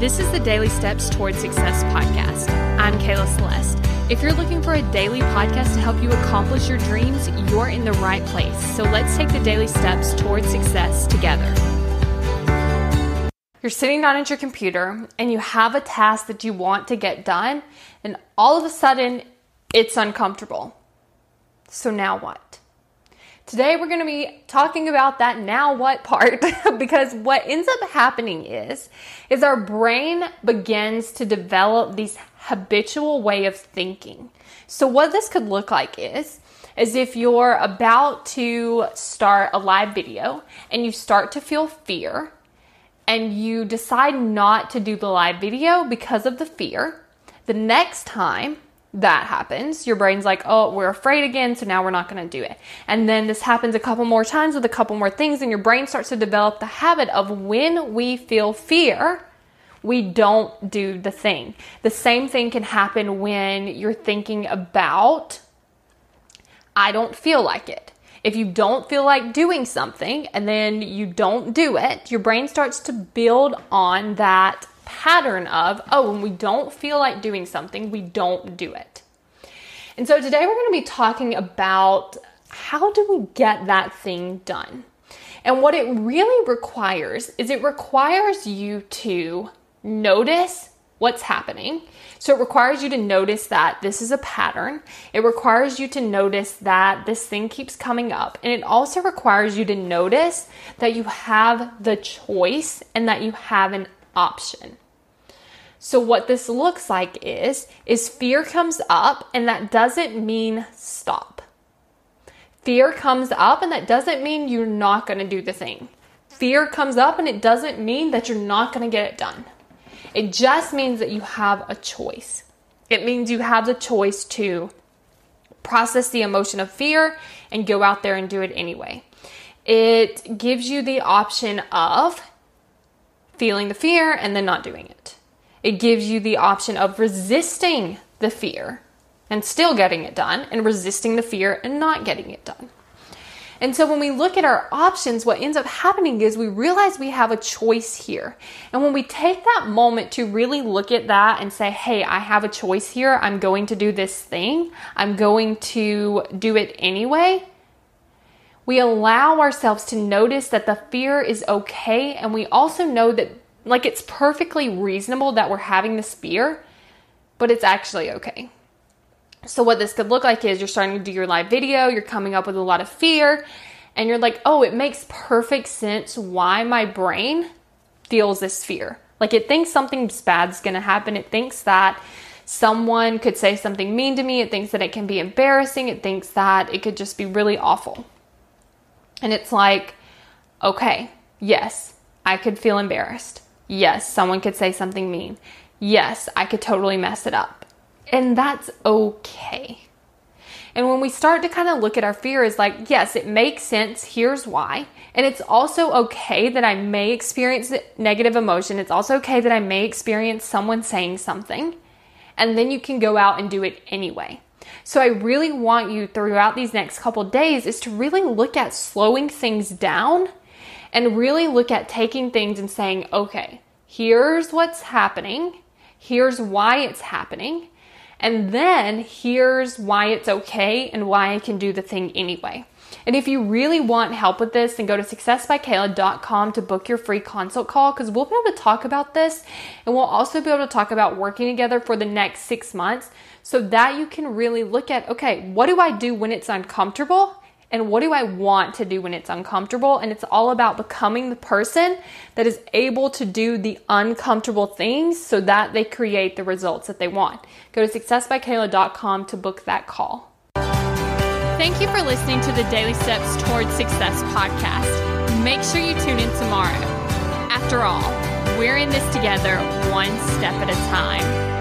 This is the Daily Steps Towards Success podcast. I'm Kayla Celeste. If you're looking for a daily podcast to help you accomplish your dreams, you're in the right place. So let's take the daily steps towards success together. You're sitting down at your computer and you have a task that you want to get done, and all of a sudden it's uncomfortable. So now what? Today we're going to be talking about that now what part because what ends up happening is is our brain begins to develop these habitual way of thinking. So what this could look like is is if you're about to start a live video and you start to feel fear and you decide not to do the live video because of the fear, the next time that happens, your brain's like, oh, we're afraid again, so now we're not going to do it. And then this happens a couple more times with a couple more things, and your brain starts to develop the habit of when we feel fear, we don't do the thing. The same thing can happen when you're thinking about, I don't feel like it. If you don't feel like doing something and then you don't do it, your brain starts to build on that pattern of, oh, when we don't feel like doing something, we don't do it. And so today we're going to be talking about how do we get that thing done? And what it really requires is it requires you to notice what's happening. So it requires you to notice that this is a pattern. It requires you to notice that this thing keeps coming up. And it also requires you to notice that you have the choice and that you have an option. So what this looks like is is fear comes up and that doesn't mean stop. Fear comes up and that doesn't mean you're not going to do the thing. Fear comes up and it doesn't mean that you're not going to get it done. It just means that you have a choice. It means you have the choice to process the emotion of fear and go out there and do it anyway. It gives you the option of feeling the fear and then not doing it. It gives you the option of resisting the fear and still getting it done, and resisting the fear and not getting it done. And so when we look at our options, what ends up happening is we realize we have a choice here. And when we take that moment to really look at that and say, hey, I have a choice here, I'm going to do this thing, I'm going to do it anyway, we allow ourselves to notice that the fear is okay. And we also know that like it's perfectly reasonable that we're having this fear, but it's actually okay. So, what this could look like is you're starting to do your live video, you're coming up with a lot of fear, and you're like, oh, it makes perfect sense why my brain feels this fear. Like it thinks something bad's gonna happen. It thinks that someone could say something mean to me. It thinks that it can be embarrassing. It thinks that it could just be really awful. And it's like, okay, yes, I could feel embarrassed. Yes, someone could say something mean. Yes, I could totally mess it up. And that's okay. And when we start to kind of look at our fear as like, yes, it makes sense. Here's why. And it's also okay that I may experience negative emotion. It's also okay that I may experience someone saying something. And then you can go out and do it anyway. So I really want you throughout these next couple days is to really look at slowing things down and really look at taking things and saying, okay, here's what's happening, here's why it's happening, and then here's why it's okay and why I can do the thing anyway. And if you really want help with this, then go to successbykayla.com to book your free consult call because we'll be able to talk about this and we'll also be able to talk about working together for the next six months so that you can really look at okay, what do I do when it's uncomfortable? And what do I want to do when it's uncomfortable? And it's all about becoming the person that is able to do the uncomfortable things so that they create the results that they want. Go to successbykayla.com to book that call. Thank you for listening to the Daily Steps Towards Success podcast. Make sure you tune in tomorrow. After all, we're in this together one step at a time.